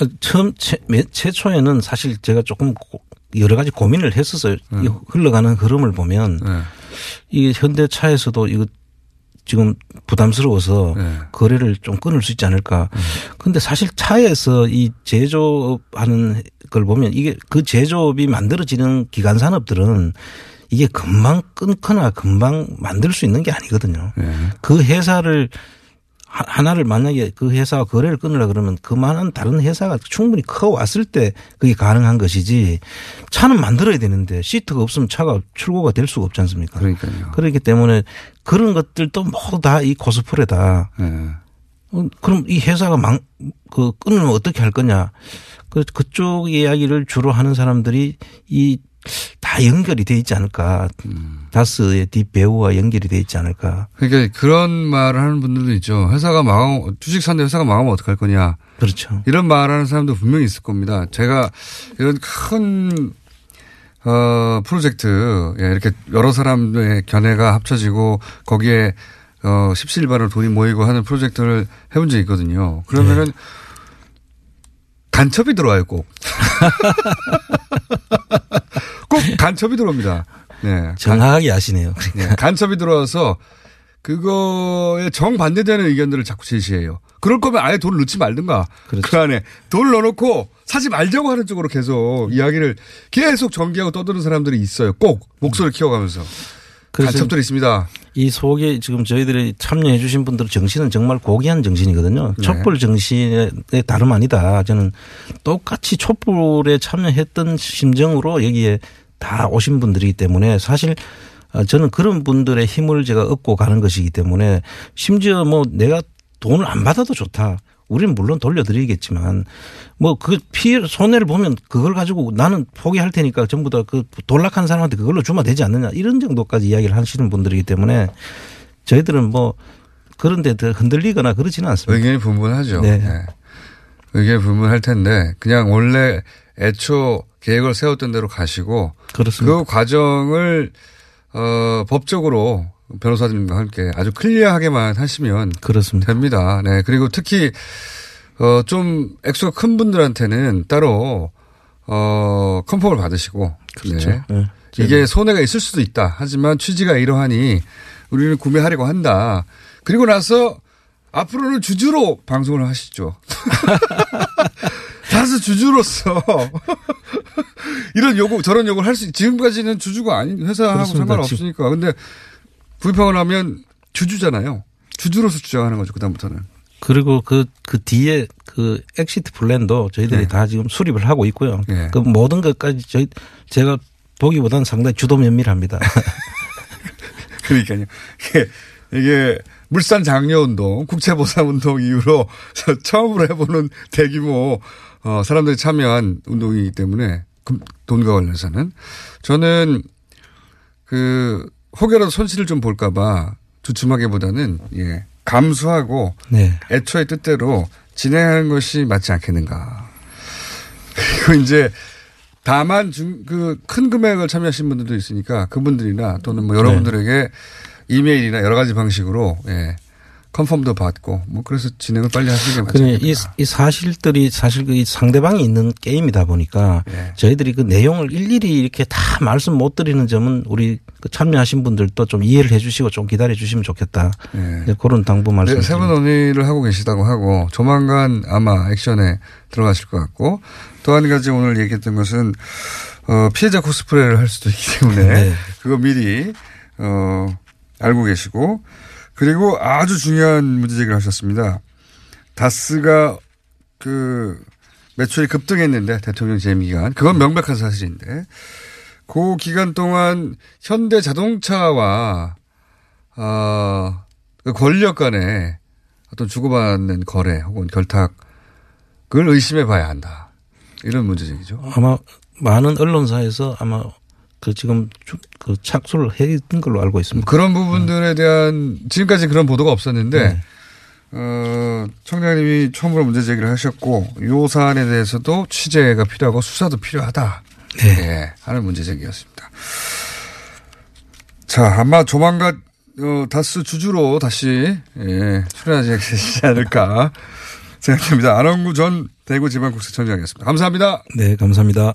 아, 처음, 최, 매- 최초에는 사실 제가 조금 고- 여러 가지 고민을 했었어요. 이 흘러가는 흐름을 보면 이 현대차에서도 이거 지금 부담스러워서 거래를 좀 끊을 수 있지 않을까. 근데 사실 차에서 이 제조업하는 걸 보면 이게 그 제조업이 만들어지는 기간 산업들은 이게 금방 끊거나 금방 만들 수 있는 게 아니거든요. 그 회사를 하- 하나를 만약에 그 회사와 거래를 끊으려 그러면 그만한 다른 회사가 충분히 커 왔을 때 그게 가능한 것이지 차는 만들어야 되는데 시트가 없으면 차가 출고가 될 수가 없지 않습니까? 그러니까요. 그렇기 때문에 그런 것들도 모두 다 이 고스프레다. 어, 그럼 이 회사가 망, 그 끊으면 어떻게 할 거냐. 그, 그쪽 이야기를 주로 하는 사람들이 이 다 연결이 돼 있지 않을까. 다스의 뒷 배우와 연결이 돼 있지 않을까. 그러니까 그런 말을 하는 분들도 있죠. 회사가 망하면, 주식 샀는데 회사가 망하면 어떡할 거냐. 그렇죠. 이런 말 하는 사람도 분명히 있을 겁니다. 제가 이런 큰, 어, 프로젝트, 예, 이렇게 여러 사람의 견해가 합쳐지고 거기에 어, 십시일반으로 돈이 모이고 하는 프로젝트를 해본 적이 있거든요. 그러면은 간첩이 들어와요, 꼭. 꼭 간첩이 들어옵니다. 네. 정확하게 아시네요. 네, 간첩이 들어와서 그거에 정반대되는 의견들을 자꾸 제시해요. 그럴 거면 아예 돈을 넣지 말든가. 그 안에 돈을 넣어놓고 사지 말자고 하는 쪽으로 계속 이야기를 계속 전개하고 떠드는 사람들이 있어요. 꼭 목소리를 키워가면서. 그래서 간첩들이 있습니다. 이 속에 지금 저희들이 참여해 주신 분들 정신은 정말 고귀한 정신이거든요. 네. 촛불 정신의 다름 아니다. 저는 똑같이 촛불에 참여했던 심정으로 여기에 다 오신 분들이기 때문에 사실 어, 저는 그런 분들의 힘을 제가 얻고 가는 것이기 때문에 심지어 뭐 내가 돈을 안 받아도 좋다. 우리는 물론 돌려드리겠지만 뭐 그 피해 손해를 보면 그걸 가지고 나는 포기할 테니까 전부 다 그 돌락한 사람한테 그걸로 주면 되지 않느냐 이런 정도까지 이야기를 하시는 분들이기 때문에 저희들은 뭐 그런데 더 흔들리거나 그러지는 않습니다. 의견이 분분하죠. 네. 네. 의견이 분분할 텐데 그냥 원래 애초 계획을 세웠던 대로 가시고 그렇습니다. 그 과정을 어, 법적으로 변호사님과 함께 아주 클리어하게만 하시면 그렇습니다. 됩니다. 네. 그리고 특히 어, 좀 액수가 큰 분들한테는 따로 어, 컨펌을 받으시고 그렇죠. 네. 네. 이게 손해가 있을 수도 있다. 하지만 취지가 이러하니 우리는 구매하려고 한다. 그리고 나서 앞으로는 주주로 방송을 하시죠. 다스 주주로서 이런 요구 저런 요구를 할 수 지금까지는 주주가 아닌 회사하고 그렇습니다. 상관없으니까. 근데 구입하고 나면 주주잖아요. 주주로서 주장하는 거죠. 그다음부터는. 그리고 그, 그 뒤에 그 exit plan도 저희들이 네. 다 지금 수립을 하고 있고요. 네. 그 모든 것까지 저희 제가 보기보다는 상당히 주도 면밀합니다. 그러니까요. 이게, 이게 물산 장려 운동, 국채보상 운동 이후로 처음으로 해보는 대규모 어, 사람들이 참여한 운동이기 때문에 금- 돈과 관련해서는 저는 그 혹여라도 손실을 좀 볼까봐 주춤하기보다는 예 감수하고 네. 애초의 뜻대로 진행하는 것이 맞지 않겠는가. 그리고 이제 다만 그 큰 금액을 참여하신 분들도 있으니까 그분들이나 또는 뭐 여러분들에게 이메일이나 여러 가지 방식으로 예 컨펌도 받고 뭐 그래서 진행을 빨리 하시는 게 맞지 그래, 이. 이 사실들이 사실 그 상대방이 있는 게임이다 보니까 네. 저희들이 그 내용을 일일이 이렇게 다 말씀 못 드리는 점은 우리 그 참여하신 분들도 좀 이해를 해 주시고 좀 기다려 주시면 좋겠다. 네. 이제 그런 당부 말씀. 네, 세분 논의를 하고 계시다고 하고 조만간 아마 액션에 들어가실 것 같고 또 한 가지 오늘 얘기했던 것은 어, 피해자 코스프레를 할 수도 있기 때문에 네. 그거 미리 어, 알고 계시고 그리고 아주 중요한 문제 제기를 하셨습니다. 다스가 그 매출이 급등했는데 대통령 재임 기간 그건 명백한 사실인데 그 기간 동안 현대 자동차와 어, 그 권력 간의 어떤 주고받는 거래 혹은 결탁을 의심해 봐야 한다. 이런 문제제기죠. 아마 많은 언론사에서 아마 그 지금 그 착수를 했던 걸로 알고 있습니다. 그런 부분들에 대한 지금까지 그런 보도가 없었는데 네. 어, 청장님이 처음으로 문제 제기를 하셨고 요 사안에 대해서도 취재가 필요하고 수사도 필요하다. 네. 예, 하는 문제 제기였습니다. 자, 아마 조만간 어, 다스 주주로 다시 예, 출연하지 계시지 않을까 생각합니다. 안원구 전 대구지방국세청장이었습니다. 감사합니다. 네, 감사합니다.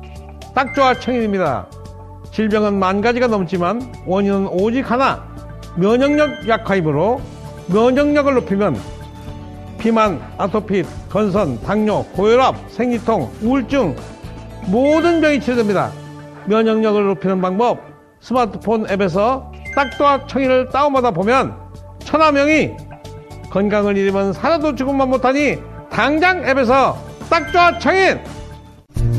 딱좋아 청인입니다. 질병은 만 가지가 넘지만 원인은 오직 하나 면역력 약화이므로 면역력을 높이면 비만, 아토피, 건선, 당뇨, 고혈압, 생리통, 우울증 모든 병이 치료됩니다. 면역력을 높이는 방법 스마트폰 앱에서 딱좋아 청인을 다운받아 보면 천하 명이 건강을 잃으면 살아도 죽음만 못하니 당장 앱에서 딱좋아 청인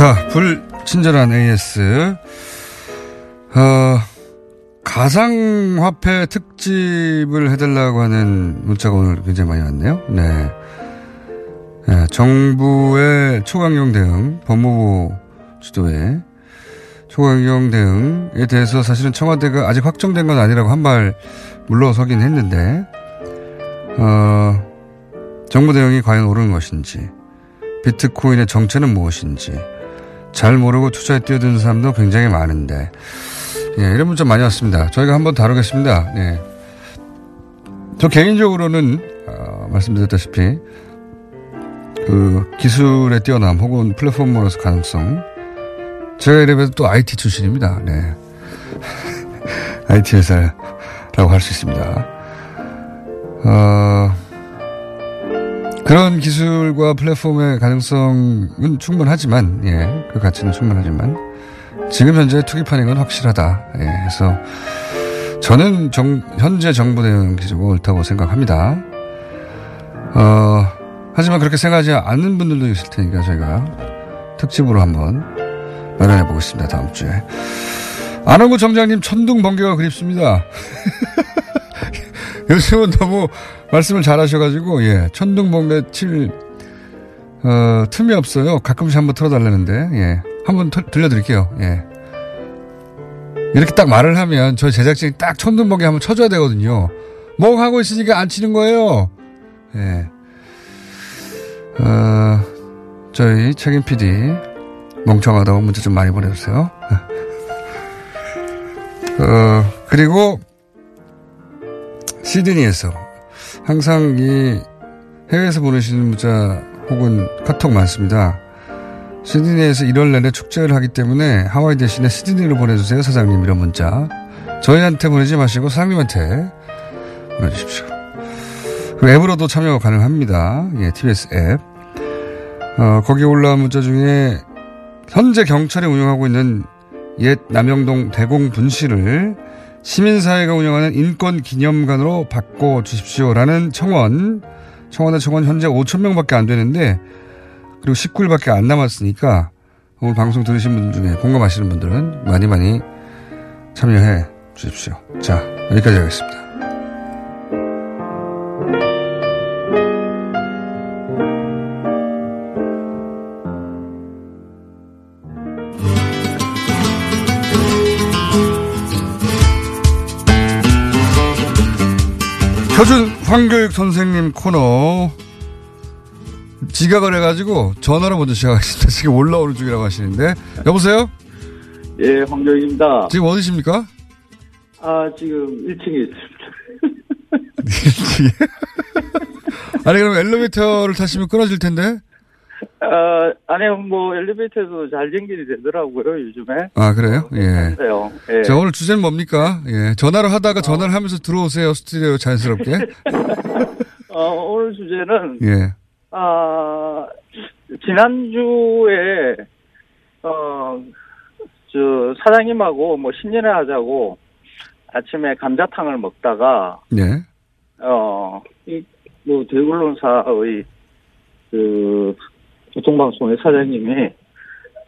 자, 불친절한 AS. 어, 가상화폐 특집을 해달라고 하는 문자가 오늘 굉장히 많이 왔네요. 네. 네 정부의 초강경 대응, 법무부 주도의 초강경 대응에 대해서 사실은 청와대가 아직 확정된 건 아니라고 한 발 물러서긴 했는데, 어, 정부 대응이 과연 옳은 것인지, 비트코인의 정체는 무엇인지, 잘 모르고 투자에 뛰어드는 사람도 굉장히 많은데, 예, 이런 문자 많이 왔습니다. 저희가 한번 다루겠습니다. 예. 저 개인적으로는, 어, 말씀드렸다시피, 그, 기술의 뛰어남 혹은 플랫폼으로서 가능성. 제가 이래봬도 또 IT 출신입니다. 네. IT 회사라고 할 수 있습니다. 어, 그런 기술과 플랫폼의 가능성은 충분하지만, 예, 그 가치는 충분하지만, 지금 현재 투기판인 건 확실하다. 예, 해서, 저는 정, 현재 정부 대응 기조가 옳다고 생각합니다. 어, 하지만 그렇게 생각하지 않는 분들도 있을 테니까 저희가 특집으로 한번 마련해 보겠습니다. 다음 주에. 안원구 정장님 천둥 번개가 그립습니다. 요즘은 너무 말씀을 잘 하셔가지고, 예, 천둥 번개 칠, 어, 틈이 없어요. 가끔씩 한번 틀어달라는데, 예. 한번 털, 들려드릴게요. 예. 이렇게 딱 말을 하면 저희 제작진이 딱 천둥 번개 한번 쳐줘야 되거든요. 뭐 하고 있으니까 안 치는 거예요. 예. 어, 저희 책임 PD 멍청하다고 문자 좀 많이 보내주세요. 어, 그리고 시드니에서 항상 이 해외에서 보내시는 문자 혹은 카톡 많습니다. 시드니에서 1월 내내 축제를 하기 때문에 하와이 대신에 시드니로 보내주세요, 사장님. 이런 문자. 저희한테 보내지 마시고 사장님한테 보내주십시오. 앱으로도 참여 가능합니다. 예, TBS 앱. 어, 거기 올라온 문자 중에 현재 경찰이 운영하고 있는 옛 남영동 대공 분실을 시민사회가 운영하는 인권기념관으로 바꿔주십시오라는 청원. 청원의 청원 현재 5천 명밖에 안 되는데 그리고 19일밖에 안 남았으니까 오늘 방송 들으신 분들 중에 공감하시는 분들은 많이 많이 참여해 주십시오. 자, 여기까지 하겠습니다. 황교육 선생님 코너 지각을 해가지고 전화로 먼저 시작하겠습니다. 지금 올라오는 중이라고 하시는데 여보세요? 예, 황교익입니다. 지금 어디십니까? 아, 지금 1층에 있습니다. 1층에? 아니 그럼 엘리베이터를 타시면 끊어질 텐데? 아, 아니, 뭐, 엘리베이터에서 잘 연결이 되더라고요, 요즘에. 아 그래요? 예. 그래요. 예. 자 오늘 주제는 뭡니까? 예. 전화로 하다가 전화를 하면서 들어오세요 스튜디오 자연스럽게. 어, 오늘 주제는, 예. 아, 지난주에, 어, 저, 사장님하고 뭐 신년회 하자고 아침에 감자탕을 먹다가, 예. 어, 이, 뭐, 대언론사의 그, 교통방송의 사장님이,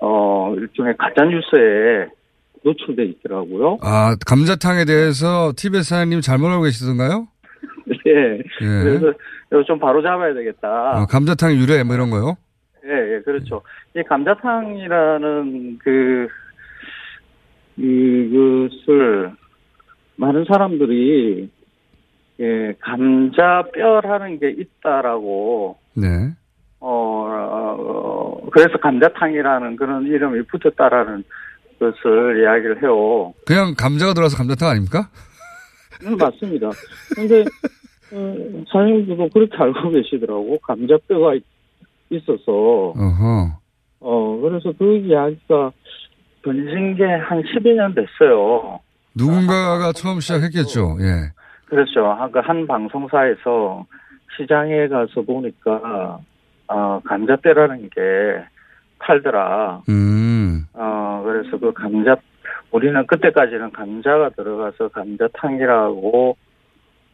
어, 일종의 가짜 뉴스에 노출돼 있더라고요. 아 감자탕에 대해서 TBS 사장님 잘못 알고 계시던가요? 예. 예. 그래서 이거 좀 바로 잡아야 되겠다. 어, 감자탕 유래 뭐 이런 거요? 예, 예, 그렇죠. 이 감자탕이라는 그, 이것을 많은 사람들이, 예, 감자뼈라는 게 있다라고, 네. 어, 어, 그래서 감자탕이라는 그런 이름이 붙었다라는 것을 이야기를 해요. 그냥 감자가 들어가서 감자탕 아닙니까? 음, 맞습니다. 근데, 어, 사장님들도 그렇게 알고 계시더라고. 감자뼈가 있- 있어서. 어허. 어, 그래서 그 이야기가 번진 게 한 12년 됐어요. 누군가가 처음 시작했겠죠. 예. 그렇죠. 한, 그한 방송사에서 시장에 가서 보니까, 어, 감자뼈라는 게 팔더라. 음. 어, 그래서 그 감자, 우리는 그때까지는 감자가 들어가서 감자탕이라고,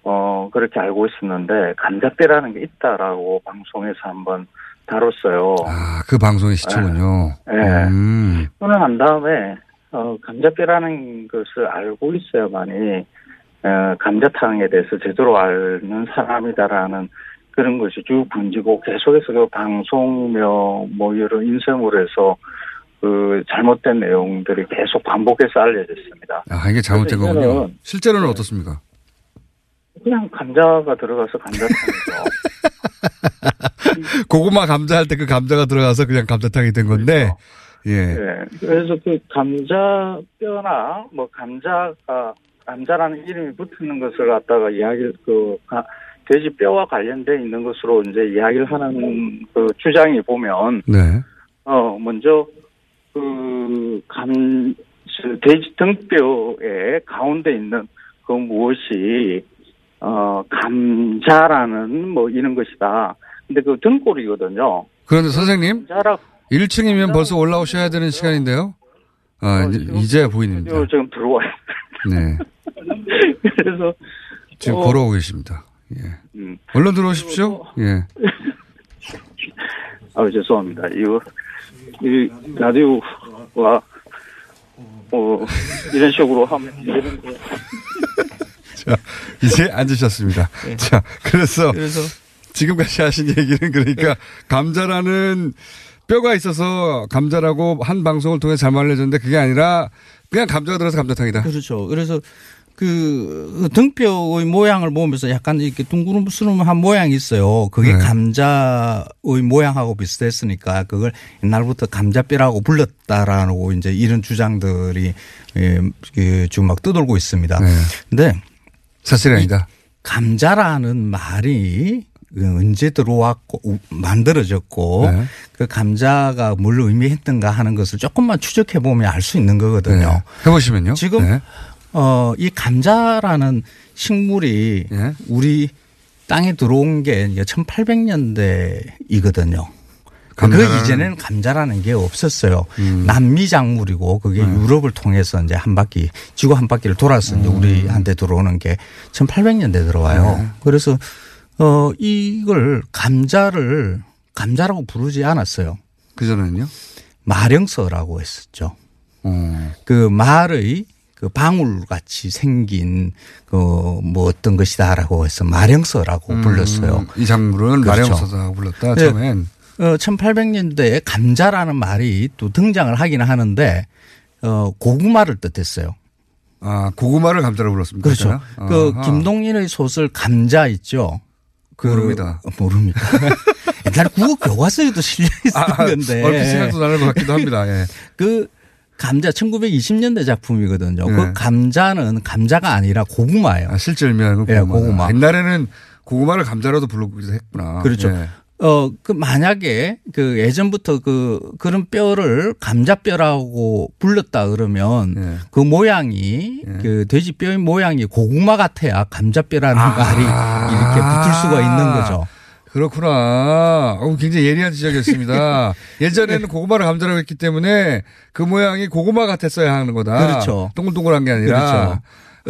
어, 그렇게 알고 있었는데, 감자뼈라는 게 있다라고 방송에서 한번 다뤘어요. 아, 그 방송의 시초군요. 예. 음. 그러고 난 다음에, 어, 감자뼈라는 것을 알고 있어야만이, 어, 감자탕에 대해서 제대로 아는 사람이다라는 그런 것이 쭉 번지고 계속해서 그 방송명, 뭐, 여러 인쇄물에서 그 잘못된 내용들이 계속 반복해서 알려졌습니다. 아, 이게 잘못된 거군요. 실제로는 어떻습니까? 그냥 감자가 들어가서 감자탕이죠. 고구마 감자 할 때 그 감자가 들어가서 그냥 감자탕이 된 건데, 예. 예. 그래서 그 감자 뼈나 뭐 감자가 감자라는 이름이 붙는 것을 갖다가 이야기를 그 가- 돼지 뼈와 관련돼 있는 것으로 이제 이야기를 하는 그 주장이 보면 네. 어 먼저 그감 돼지 등뼈의 가운데 있는 그 무엇이 어 감자라는 뭐 이런 것이다. 근데 그 등골이거든요. 그런데 선생님, 감자라 1층이면 벌써 올라오셔야 되는 시간인데요? 아, 이제, 이제 보입니다. 요 지금 들어와요. 네. 그래서 지금 어, 걸어오고 계십니다. 음. 얼른 들어오십시오. 예. 아 죄송합니다. 이거 이 라디오가 어 이런 식으로 하면 안 되는데 자, 이제 앉으셨습니다. 자, 그래서, 지금까지 하신 얘기는 그러니까 감자라는 뼈가 있어서 감자라고 한 방송을 통해 잘못 알려졌는데 그게 아니라 그냥 감자가 들어서 감자탕이다. 그렇죠. 그래서 그 등뼈의 모양을 보면서 약간 이렇게 둥그름스름한 모양이 있어요. 그게 네. 감자의 모양하고 비슷했으니까 그걸 옛날부터 감자뼈라고 불렀다라고 이제 이런 주장들이 예, 그 지금 막 떠돌고 있습니다. 근데 사실이 아니다. 감자라는 말이 그 언제 들어왔고 우- 만들어졌고 네. 그 감자가 뭘 의미했던가 하는 것을 조금만 추적해 보면 알 수 있는 거거든요. 네. 해보시면요. 지금 네. 어, 이 감자라는 식물이 예. 우리 땅에 들어온 게 1800년대이거든요. 감자라는- 그 이전에는 감자라는 게 없었어요. 음. 남미 작물이고 그게 네. 유럽을 통해서 이제 한 바퀴 지구 한 바퀴를 돌아서 이제 우리한테 들어오는 게 1800년대 들어와요. 네. 그래서 어 이걸 감자를 감자라고 부르지 않았어요. 그 전에는요? 마령서라고 했었죠. 그 말의 그 방울 같이 생긴 그 뭐 어떤 것이다라고 해서 마령서라고 음, 불렀어요. 이 작물은 그렇죠. 마령서다고 불렀다, 네. 처음엔. 어, 1800년대에 감자라는 말이 또 등장을 하기는 하는데 어, 고구마를 뜻했어요. 아, 고구마를 감자라고 불렀습니까? 그렇죠. 그 아하. 김동인의 소설 감자 있죠. 그 모릅니다. 어, 모릅니까? 옛날에 국어 교과서에도 실려 아, 건데. 얼핏 생각도 나는 것 같기도 합니다. 예. 그 감자 1920년대 작품이거든요. 네. 그 감자는 감자가 아니라 고구마예요. 아, 실제 의미하는 예, 고구마. 고구마. 옛날에는 고구마를 감자라도 부르기도 했구나. 그렇죠. 예. 어, 그 만약에 그 예전부터 그 그런 뼈를 감자뼈라고 불렀다 그러면 예. 그 모양이 그 돼지 뼈의 모양이 고구마 같아야 감자뼈라는 말이 이렇게 붙을 수가 있는 거죠. 그렇구나. 어, 굉장히 예리한 지적이었습니다. 네. 예전에는 고구마를 감자라고 했기 때문에 그 모양이 고구마 같았어야 하는 거다. 그렇죠. 동글동글한 게 아니라. 그렇죠.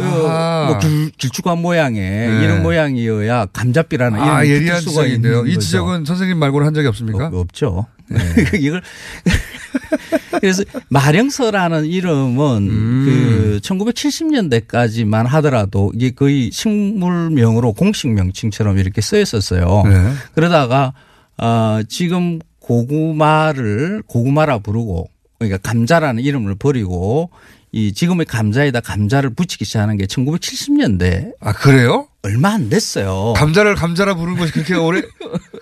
어, 뭐 길, 길쭉한 모양의 네. 이런 모양이어야 감자뼈라는 아, 예리한 지적인데요. 이. 지적은 선생님 말고는 한 적이 없습니까? 어, 없죠. 이걸 그래서 마령서라는 이름은 음. 그 1970년대까지만 하더라도 이게 거의 식물명으로 공식 명칭처럼 이렇게 쓰였었어요. 네. 그러다가 어 지금 고구마를 고구마라 부르고 그러니까 감자라는 이름을 버리고 이 지금의 감자에다 감자를 붙이기 시작하는 게 1970년대. 아 그래요? 얼마 안 됐어요. 감자를 감자라 부르는 것이 그렇게 오래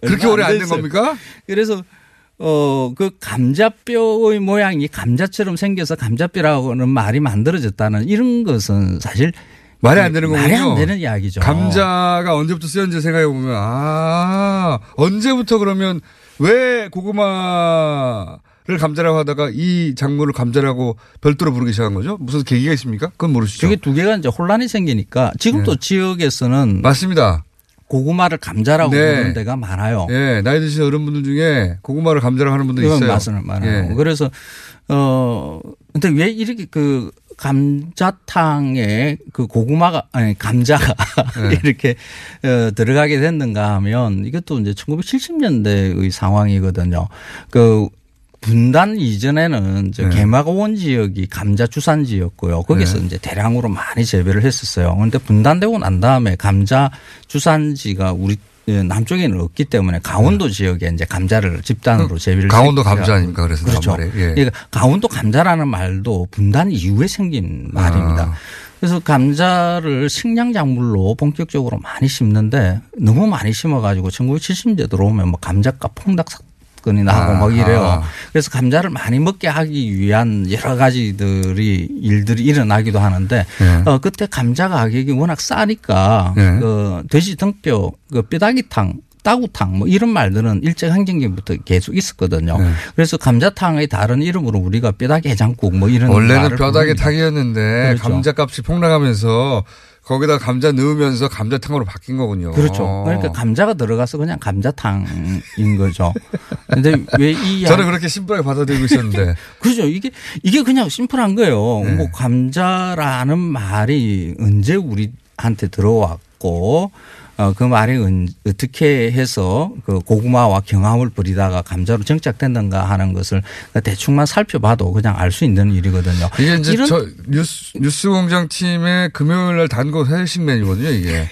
그렇게 오래 안안 된. 겁니까? 그래서 어, 그 감자뼈의 모양이 감자처럼 생겨서 감자뼈라고는 말이 만들어졌다는 이런 것은 사실 말이 안 되는 거군요. 말이 안 되는 이야기죠. 감자가 언제부터 쓰였는지 생각해 보면 아 언제부터 그러면 왜 고구마 를 감자라고 하다가 이 작물을 감자라고 별도로 부르기 시작한 거죠? 무슨 계기가 있습니까? 그건 모르시죠? 저게 두 개가 이제 혼란이 생기니까 지금도 네. 지역에서는 맞습니다. 고구마를 감자라고 네. 부르는 데가 많아요. 예, 나이 드신 어른분들 중에 고구마를 감자라고 하는 분들 있어요. 맛은 많아요. 예. 그래서 어 근데 왜 이렇게 그 감자탕에 그 고구마가 아니 감자가 네. 이렇게 어, 들어가게 됐는가 하면 이것도 이제 1970년대의 상황이거든요. 그 분단 이전에는 저 네. 개마고원 지역이 감자 주산 지였고요. 거기서 네. 이제 대량으로 많이 재배를 했었어요. 그런데 분단되고 난 다음에 감자 주산지가 우리 예, 남쪽에는 없기 때문에 강원도 지역에 이제 감자를 집단으로 재배를 네. 강원도 시작해요. 감자 아닙니까? 그래서 그렇죠. 예. 그러니까 강원도 감자라는 말도 분단 이후에 생긴 말입니다. 아. 그래서 감자를 식량 작물로 본격적으로 많이 심는데 너무 많이 심어가지고 1970년대 들어오면 뭐 감자값 폭락 사건이 나고 아하. 막 이래요. 그래서 감자를 많이 먹게 하기 위한 여러 가지들이 일들이 일어나기도 하는데 네. 어, 그때 감자 가격이 워낙 싸니까 네. 그 돼지 등뼈, 그 뼈다귀탕 따구탕 뭐 이런 말들은 일제 강점기부터 계속 있었거든요. 네. 그래서 감자탕의 다른 이름으로 우리가 뼈다귀 해장국 뭐 이런 원래는 뼈다귀. 탁이었는데 그렇죠. 감자값이 폭락하면서 거기다 감자 넣으면서 감자탕으로 바뀐 거군요. 그렇죠. 그러니까 감자가 들어가서 그냥 감자탕인 거죠. 근데 왜 이 저는 그렇게 심플하게 받아들이고 있었는데. 그죠. 이게 이게 그냥 심플한 거예요. 네. 뭐 감자라는 말이 언제 우리한테 들어왔고 어, 그 말이 은- 어떻게 해서 그 고구마와 경합을 벌이다가 감자로 정착됐는가 하는 것을 대충만 살펴봐도 그냥 알 수 있는 일이거든요. 이게 이제 이런- 저 뉴스, 뉴스 공장 팀의 금요일 날 단거 회식 메뉴거든요, 이게.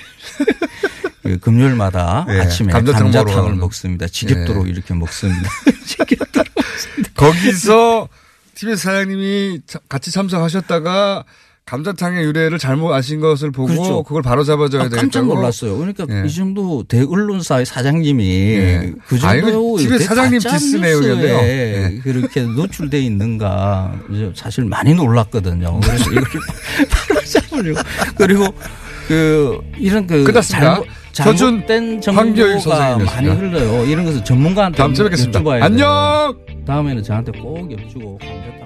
그 금요일마다 예, 아침에 감자탕 감자탕을. 먹습니다. 지겹도록 예. 이렇게 먹습니다. 거기서 TBS 사장님이 차- 같이 참석하셨다가 감자탕의 유래를 잘못 아신 것을 보고 그렇죠. 그걸 바로 잡아줘야 아, 되겠다고. 깜짝 놀랐어요. 그러니까 예. 이 정도 대언론사의 사장님이 예. 그 아, 정도 TBS 사장님 디스 내용이었네요. 예. 그렇게 노출돼 있는가 사실 많이 놀랐거든요. 그래서 이걸 바로 잡으려고 그리고 그 이런 그 끝났습니다. 잘못, 서준 잘못된 정보가 많이. 흘러요. 이런 것은 전문가한테 다음 주에 뵙겠습니다. 여쭤봐야 안녕! 돼요. 다음에는 저한테 꼭 여쭈고 감자탕